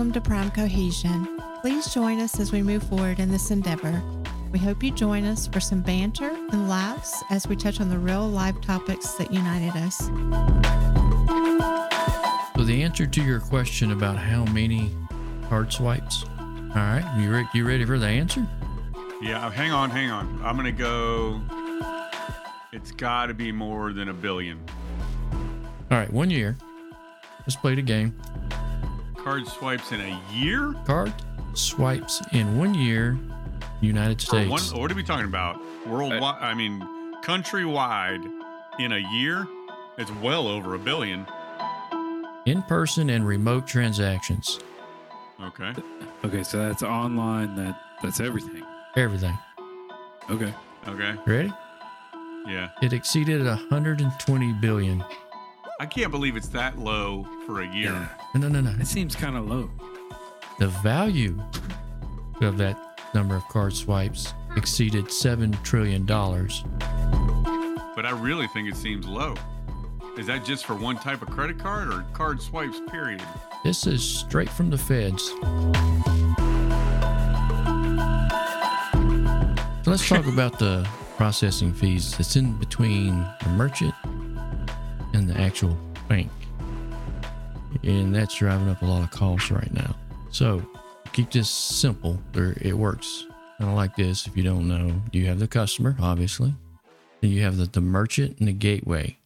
welcome to Prime Cohesion. Please join us as we move forward in this endeavor. We hope you join us for some banter and laughs as we touch on the real life topics that united us. So the answer to your question about how many card swipes. All right, you re- you ready for the answer? Yeah, hang on, hang on. I'm gonna go. It's got to be more than a billion. All right, one year. Let's play the game. Card swipes in a year? Card swipes in one year, United For one, States. what are we talking about? Worldwide? I mean, countrywide in a year? It's well over a billion. In person and remote transactions. Okay. Okay, so that's online. That that's everything. Everything. Okay. Okay. Ready? Yeah. It exceeded 120 billion. I can't believe it's that low for a year. Yeah. No, no, no, no. It seems kind of low. The value of that number of card swipes exceeded seven trillion dollars. But I really think it seems low. Is that just for one type of credit card or card swipes, period? This is straight from the feds. So let's talk about the processing fees that's in between the merchant and the actual bank. And that's driving up a lot of costs right now. So keep this simple. There it works kind of like this. If you don't know, you have the customer, obviously. Then you have the, the merchant and the gateway.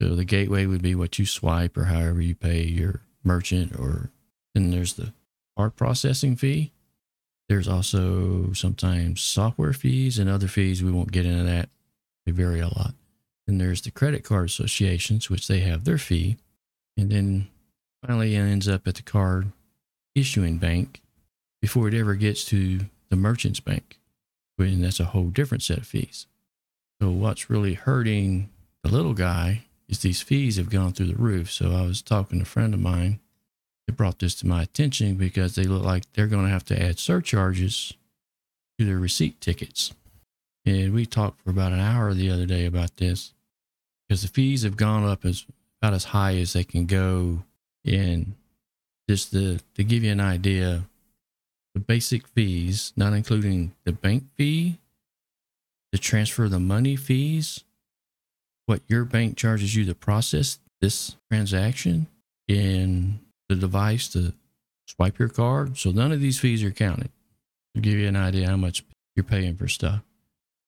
So the gateway would be what you swipe or however you pay your merchant or then there's the card processing fee. There's also sometimes software fees and other fees. We won't get into that. They vary a lot. Then there's the credit card associations, which they have their fee. And then finally it ends up at the card issuing bank before it ever gets to the merchant's bank. And that's a whole different set of fees. So what's really hurting the little guy is these fees have gone through the roof. So I was talking to a friend of mine that brought this to my attention because they look like they're going to have to add surcharges to their receipt tickets. And we talked for about an hour the other day about this because the fees have gone up as about as high as they can go. And just to, to give you an idea, the basic fees, not including the bank fee, the transfer of the money fees, what your bank charges you to process this transaction in the device to swipe your card. So none of these fees are counted to give you an idea how much you're paying for stuff.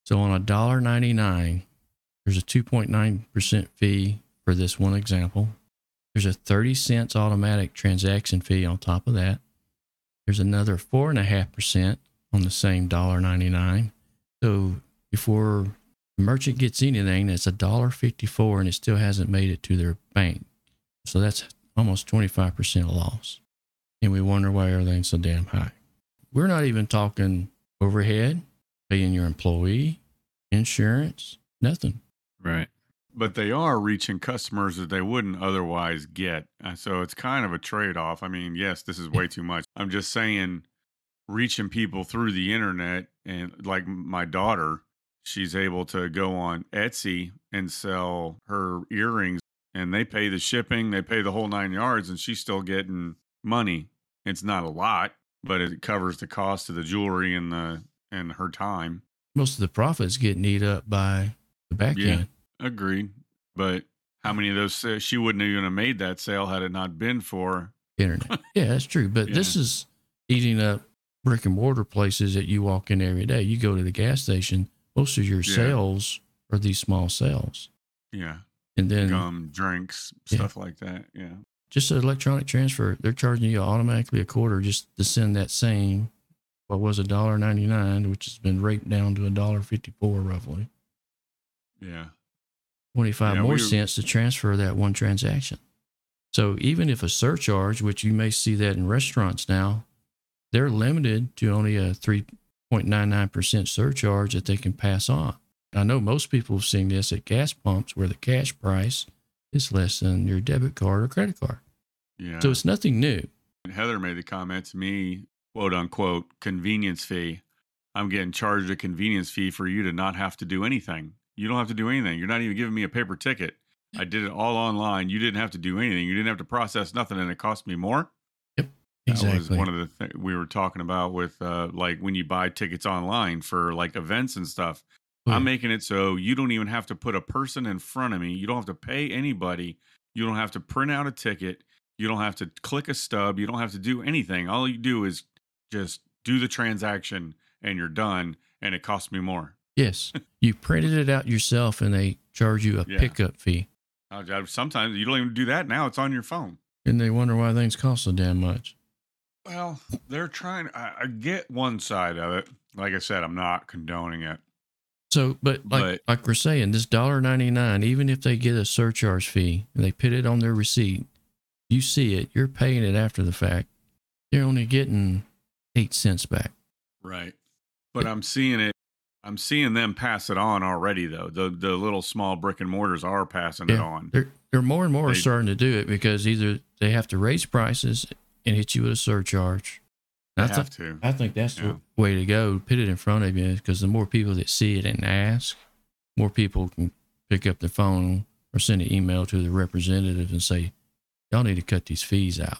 So on a dollar ninety nine, there's a two point nine percent fee for this one example. There's a thirty cents automatic transaction fee on top of that. There's another four and a half percent on the same dollar ninety nine. So before the merchant gets anything, that's a dollar fifty four, and it still hasn't made it to their bank. So that's almost twenty five percent of loss. And we wonder why everything's so damn high. We're not even talking overhead, paying your employee, insurance, nothing. Right. But they are reaching customers that they wouldn't otherwise get. Uh, So it's kind of a trade off. I mean, yes, this is way too much. I'm just saying, reaching people through the internet and like my daughter, she's able to go on Etsy and sell her earrings and they pay the shipping, they pay the whole nine yards, and she's still getting money. It's not a lot, but it covers the cost of the jewelry and the and her time. Most of the profits getting eat up by the back Yeah. end. Agreed. But how many of those she wouldn't even have made that sale had it not been for internet. yeah, that's true. But this is eating up brick and mortar places that you walk in every day. You go to the gas station, most of your Yeah. sales are these small sales. yeah And then gum, drinks, Yeah. stuff like that. Yeah. just an electronic transfer, they're charging you automatically a quarter just to send that same what was a dollar ninety nine, which has been raped down to a dollar fifty four roughly. Yeah. Twenty five Yeah, more we- cents to transfer that one transaction. So even if a surcharge, which you may see that in restaurants now, they're limited to only a three point nine nine percent surcharge that they can pass on. I know most people have seen this at gas pumps where the cash price is less than your debit card or credit card. Yeah. So it's nothing new. Heather made the comment to me, quote unquote, convenience fee. I'm getting charged a convenience fee for you to not have to do anything. You don't have to do anything. You're not even giving me a paper ticket. I did it all online. You didn't have to do anything. You didn't have to process nothing, and it cost me more. Yep. That was Exactly. one of the th- we were talking about with uh, like when you buy tickets online for like events and stuff. Oh, yeah. I'm making it so you don't even have to put a person in front of me. You don't have to pay anybody. You don't have to print out a ticket. You don't have to click a stub. You don't have to do anything. All you do is just do the transaction and you're done. And it costs me more. Yes. you printed it out yourself and they charge you a Yeah. pickup fee. Sometimes you don't even do that now. It's on your phone. And they wonder why things cost so damn much. Well, they're trying. I, I get one side of it. Like I said, I'm not condoning it. So, but like But- like we're saying, this dollar ninety nine, even if they get a surcharge fee and they put it on their receipt, you see it, you're paying it after the fact. You're only getting eight cents back. Right. But I'm seeing it. I'm seeing them pass it on already, though. The the little small brick and mortars are passing it on. They're they're more and more They- starting to do it because either they have to raise prices and hit you with a surcharge. I, have to. I think that's Yeah. the way to go. Put it in front of you because the more people that see it and ask, more people can pick up the phone or send an email to the representative and say, "Y'all need to cut these fees out."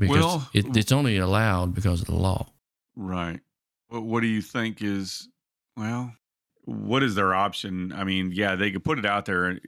Because Well- it, it's only allowed because of the law. Right. What What do you think is? Well, what is their option? I mean, yeah, they could put it out there.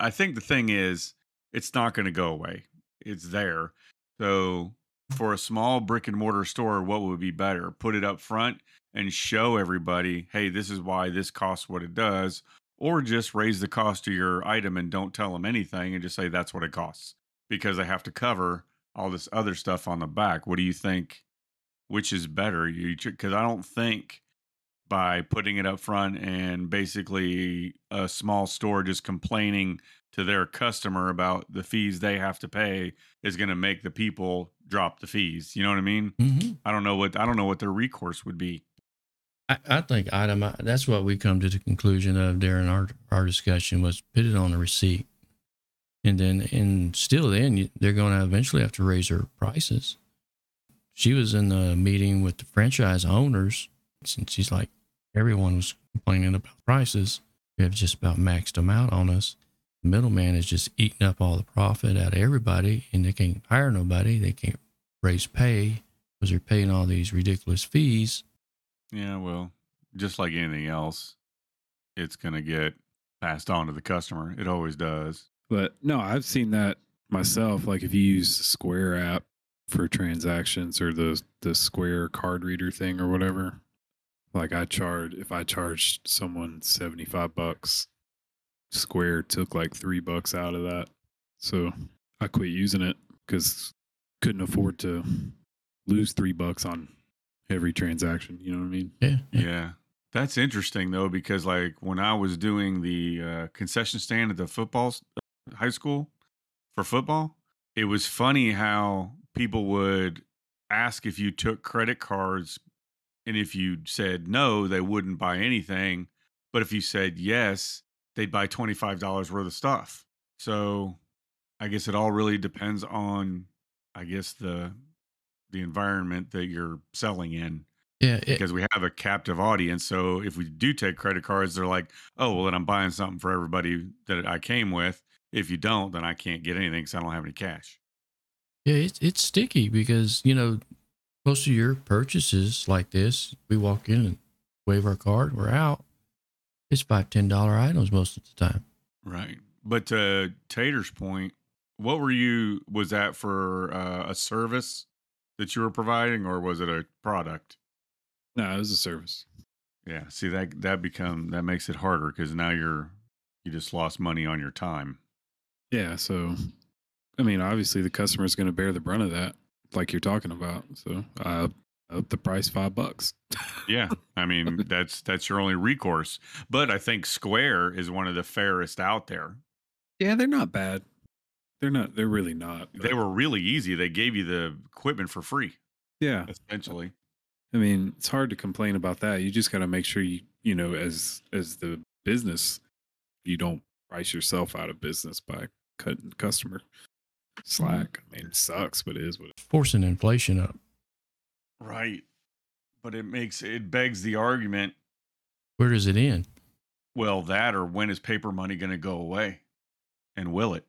I think the thing is, it's not going to go away. It's there. So for a small brick and mortar store, what would be better? Put it up front and show everybody, hey, this is why this costs what it does, or just raise the cost of your item and don't tell them anything and just say that's what it costs because they have to cover all this other stuff on the back. What do you think? Which is better? You because I don't think by putting it up front and basically a small store just complaining to their customer about the fees they have to pay is going to make the people drop the fees. You know what I mean? Mm-hmm. I don't know what I don't know what their recourse would be. I, I think item that's what we come to the conclusion of during our our discussion was put it on the receipt, and then and still then they're going to eventually have to raise their prices. She was in the meeting with the franchise owners, and she's like, everyone was complaining about prices. We have just about maxed them out on us. The middleman is just eating up all the profit out of everybody, and they can't hire nobody. They can't raise pay because they're paying all these ridiculous fees. Yeah, well, just like anything else, it's going to get passed on to the customer. It always does. But no, I've seen that myself. Like if you use the Square app for transactions or the the Square card reader thing or whatever. Like I charge if I charged someone seventy five bucks, Square took like three bucks out of that. So I quit using it because couldn't afford to lose three bucks on every transaction. You know what I mean? Yeah, Yeah. That's interesting though because like when I was doing the uh, concession stand at the football s- high school for football, it was funny how people would ask if you took credit cards and if you said no, they wouldn't buy anything, but if you said yes, they'd buy $25 worth of stuff. So I guess it all really depends on I guess the the environment that you're selling in yeah. It, because we have a captive audience. So if we do take credit cards, they're like, oh, well, then I'm buying something for everybody that I came with. If you don't, then I can't get anything because I don't have any cash. Yeah, it's it's sticky because you know most of your purchases like this, we walk in and wave our card, we're out. It's five ten dollar items most of the time. Right. But to Tater's point, what were you, was that for uh, a service that you were providing or was it a product? No, it was a service. Yeah. See, that, that become, that makes it harder because now you're, you just lost money on your time. Yeah, so I mean, obviously the customer is going to bear the brunt of that, like you're talking about. So uh, up the price five bucks. Yeah, I mean that's that's your only recourse. But I think Square is one of the fairest out there. Yeah, they're not bad. They're not. They're really not. They were really easy. They gave you the equipment for free, Yeah, essentially. I mean, it's hard to complain about that. You just got to make sure you, you know, as as the business, you don't price yourself out of business by cutting customer slack. I mean, it sucks, but it is what. It, Forcing inflation up. Right. But it makes it begs the argument. Where does it end? Well, that or when is paper money going to go away, and will it?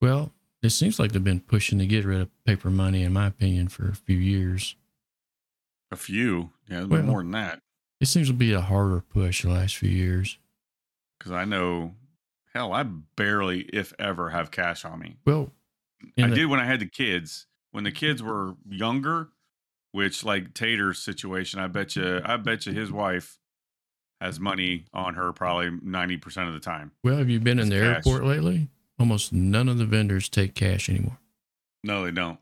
Well, it seems like they've been pushing to get rid of paper money, in my opinion, for a few years. A few, yeah, it's Well- more than that. It seems to be a harder push the last few years. Because I know, hell, I barely, if ever, have cash on me. Well, I the- did when I had the kids. When the kids were younger, which like Tater's situation, I bet you, I bet you his wife has money on her probably ninety percent of the time. Well, have you been in the cash. airport lately? Almost none of the vendors take cash anymore. No, they don't.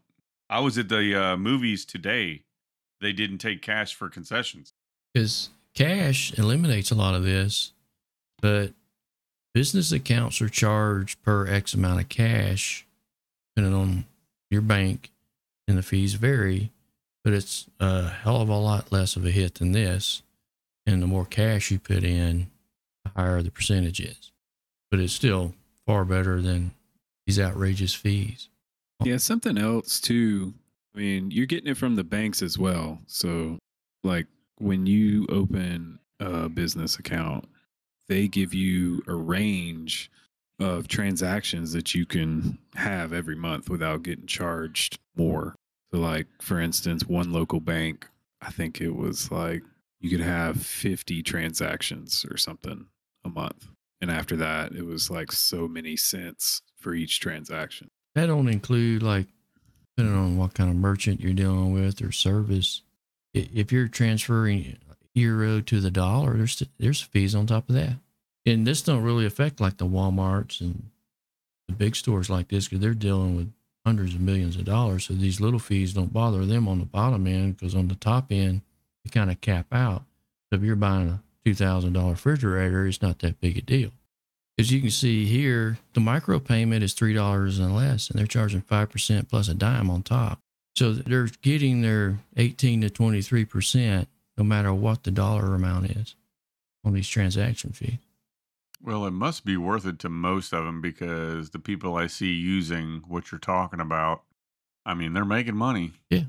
I was at the uh, movies today. They didn't take cash for concessions. Because cash eliminates a lot of this, but business accounts are charged per X amount of cash, depending on your bank, and the fees vary. But it's a hell of a lot less of a hit than this. And the more cash you put in, the higher the percentage is. But it's still far better than these outrageous fees. Yeah, something else too. I mean, you're getting it from the banks as well. So, like when you open a business account, they give you a range of transactions that you can have every month without getting charged more. So, like for instance, one local bank, I think it was like you could have 50 transactions or something a month. And after that, it was like so many cents for each transaction. That don't include like depending on what kind of merchant you're dealing with or service. If you're transferring euro to the dollar, there's there's fees on top of that. And this don't really affect like the WalMarts and the big stores like this because they're dealing with hundreds of millions of dollars. So these little fees don't bother them on the bottom end because on the top end they kind of cap out. So if you're buying a two thousand dollar refrigerator, it's not that big a deal. As you can see here, the micro payment is three dollars and less, and they're charging five percent plus a dime on top. So they're getting their eighteen to twenty three percent, no matter what the dollar amount is, on these transaction fees. Well, it must be worth it to most of them because the people I see using what you're talking about, I mean, they're making money. Yeah.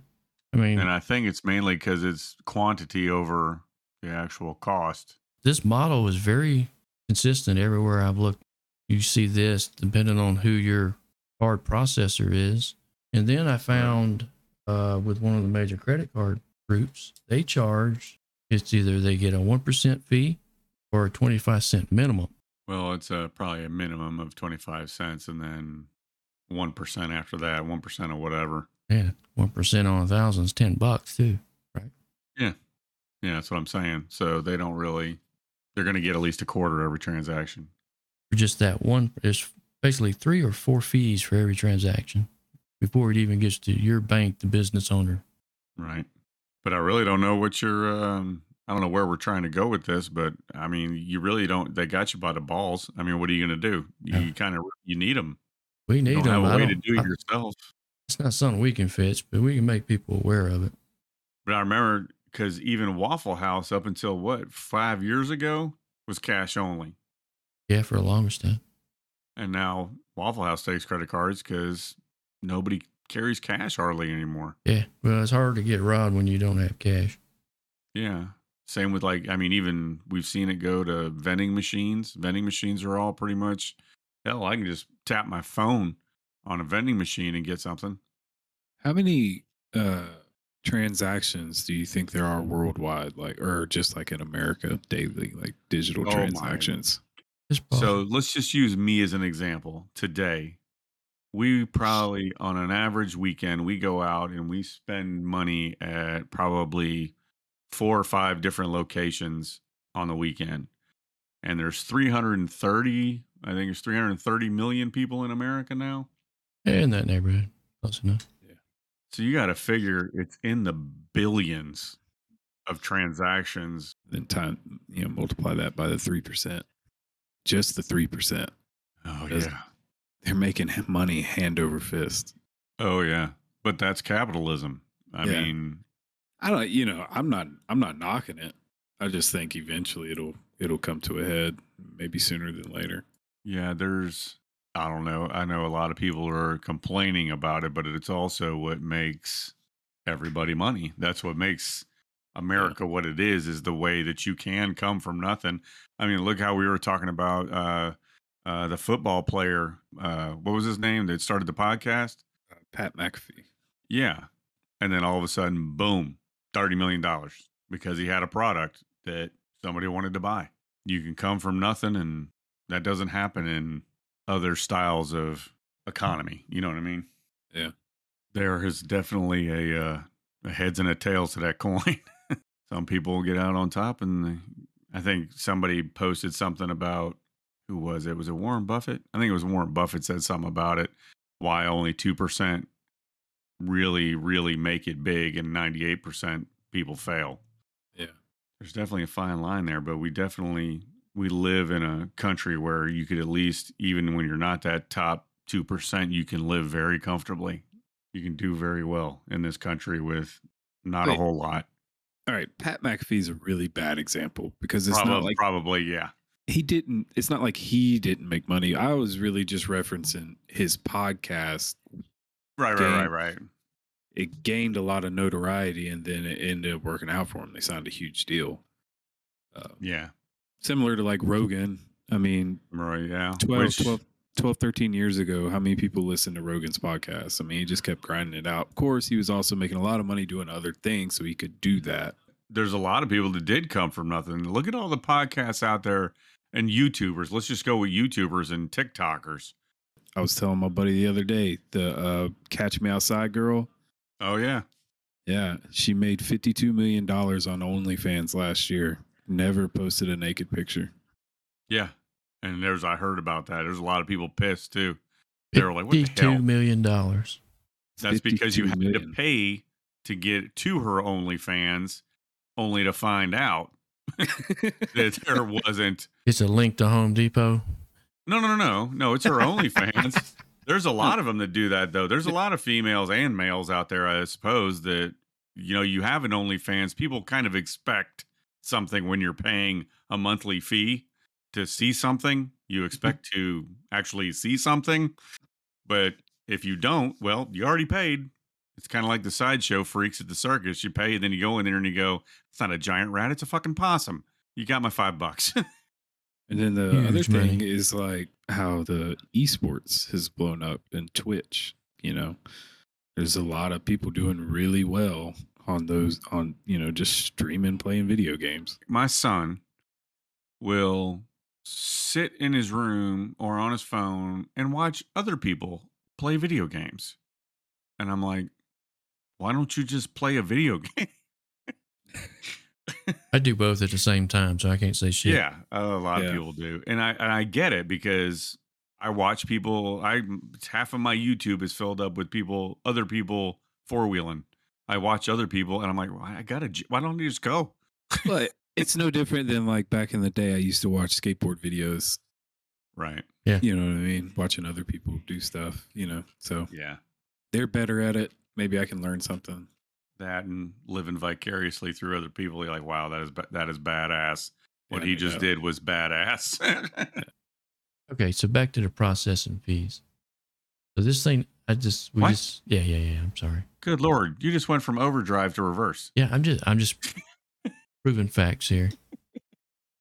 I mean, And I think it's mainly because it's quantity over the actual cost. this model is very consistent everywhere I've looked. You see this depending on who your card processor is. And then I found uh, with one of the major credit card groups, they charge it's either they get a 1% fee or a 25 cent minimum. Well, it's uh, probably a minimum of 25 cents and then 1% after that, 1% of whatever. Yeah, 1% on a thousand is 10 bucks too. Right? Yeah, Yeah. that's what I'm saying. So they don't really, they're going to get at least a quarter every transaction. For just that one, there's basically three or four fees for every transaction before it even gets to your bank, the business owner. Right. But I really don't know what you're, um, I don't know where we're trying to go with this, but I mean, you really don't, they got you by the balls. I mean, what are you going to do? You Yeah. kind of, you need them. We You need don't them. have a way to do I- it yourself. it's not something we can fix, but we can make people aware of it. But I remember because even Waffle House up until what, five years ago was cash only. Yeah, for the longest time. And now Waffle House takes credit cards because nobody carries cash hardly anymore. Yeah, well, it's hard to get robbed when you don't have cash. Yeah. Same with like, I mean, even we've seen it go to vending machines. Vending machines are all pretty much, hell, I can just tap my phone on a vending machine and get something. How many uh transactions do you think there are worldwide, like or just like in America daily, like digital Oh transactions? So let's just use me as an example. Today, we probably on an average weekend, we go out and we spend money at probably four or five different locations on the weekend. And there's 330, I think there's 330 million people in America now. In that neighborhood. Close enough. Yeah. So you got to figure it's in the billions of transactions. Then time, you know, multiply that by the three percent. Just the three percent. Oh, Does- yeah. They're making money hand over fist. Oh, yeah. But that's capitalism. I Yeah. mean, I don't, you know, I'm not, I'm not knocking it. I just think eventually it'll, it'll come to a head, maybe sooner than later. Yeah, there's I don't know. I know a lot of people are complaining about it, but it's also what makes everybody money. That's what makes America what it is is the way that you can come from nothing. I mean, look how we were talking about uh uh, the football player. Uh, what was his name that started the podcast? Uh, Pat McAfee. Yeah, and then all of a sudden, boom, thirty million dollars because he had a product that somebody wanted to buy. You can come from nothing, and that doesn't happen in other styles of economy. You know what I mean? Yeah. There is definitely a, uh, a heads and a tails to that coin. Some people get out on top, and they, I think somebody posted something about who was it? Was it Warren Buffett? I think it was Warren Buffett said something about it. Why only two percent really, really make it big, and ninety eight percent people fail. Yeah. There's definitely a fine line there, but we definitely we live in a country where you could at least, even when you're not that top two percent, you can live very comfortably. You can do very well in this country with not a whole lot. All right, Pat McAfee's a really bad example because it's Probably, not like probably, yeah. he didn't. It's not like he didn't make money. I was really just referencing his podcast. Right, right, right, right. It gained a lot of notoriety, and then it ended up working out for him. They signed a huge deal. Uh, Yeah, similar to like Rogan. I mean, right, yeah. 12, Which- 12, 12, 13 years ago, how many people listened to Rogan's podcast? I mean, he just kept grinding it out. Of course, he was also making a lot of money doing other things, so he could do that. there's a lot of people that did come from nothing. Look at all the podcasts out there and YouTubers. Let's just go with YouTubers and TikTokers. I was telling my buddy the other day, the uh, Catch Me Outside girl. Oh yeah, Yeah, she made $52 million on OnlyFans last year. Never posted a naked picture. yeah. And there's I heard about that. There's a lot of people pissed too. They were like, "What the Fifty-two hell?" million dollars. That's because you 52 had million. to pay to get to her OnlyFans, only to find out that there wasn't. It's a link to Home Depot. No, no, no, no, no. It's her OnlyFans. There's a lot of them that do that though. There's a lot of females and males out there, I suppose, that you know you have an OnlyFans. People kind of expect something when you're paying a monthly fee to see something. You mm-hmm. expect to actually see something, but if you don't, well, you already paid. It's kind of like the sideshow freaks at the circus. You pay, and then you go in there and you go, "It's not a giant rat; it's a fucking possum." You got my five bucks. And then the Huge other thing money. is like how the esports has blown up and Twitch, you know. There's a lot of people doing really well on those on, you know, just streaming playing video games. my son will sit in his room or on his phone and watch other people play video games. And I'm like, why don't you just play a video game? I do both at the same time, so I can't say shit. Yeah, a lot Yeah. of people do, and I and I get it because I watch people. I half of my YouTube is filled up with people, other people four wheeling. I watch other people, and I'm like, well, I gotta. Why don't you just go? But it's no different than like back in the day I used to watch skateboard videos, Right. Yeah. You know what I mean? Watching other people do stuff, you know. So Yeah. they're better at it. Maybe I can learn something. That and living vicariously through other people. You're like, wow, that is ba- that is badass. What Yeah, he just doubt. did was badass. Okay, so back to the processing fees. So this thing, I just we What? just yeah yeah yeah. I'm sorry. Good lord, you just went from overdrive to reverse. Yeah, I'm just I'm just proving facts here.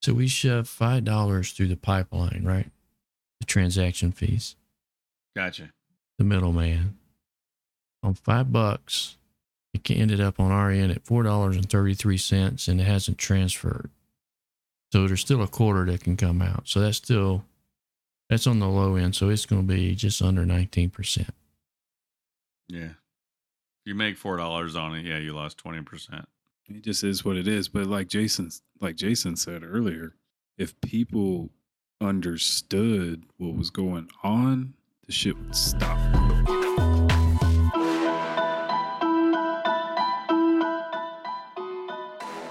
So we shove five dollars through the pipeline, right? The transaction fees, Gotcha. the middleman. On five bucks, it ca- ended up on our end at four dollars and thirty three cents, and it hasn't transferred. So there's still a quarter that can come out. So that's still that's on the low end. So it's going to be just under nineteen percent. Yeah. If you make four dollars on it, yeah, you lost twenty percent. It just is what it is. But like Jason, like Jason said earlier, if people understood what was going on, the shit would stop.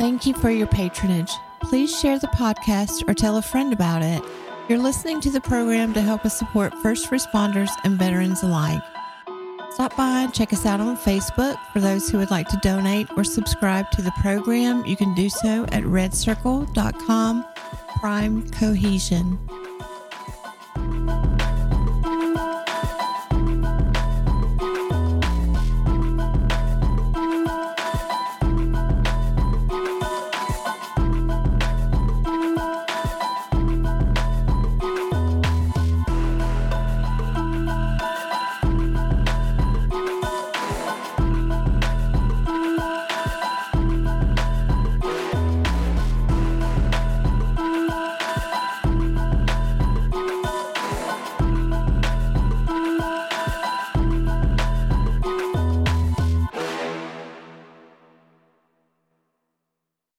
Thank you for your patronage. Please share the podcast or tell a friend about it. You're listening to the program to help us support first responders and veterans alike. Stop by and check us out on Facebook. For those who would like to donate or subscribe to the program, you can do so at redcircle.com prime cohesion.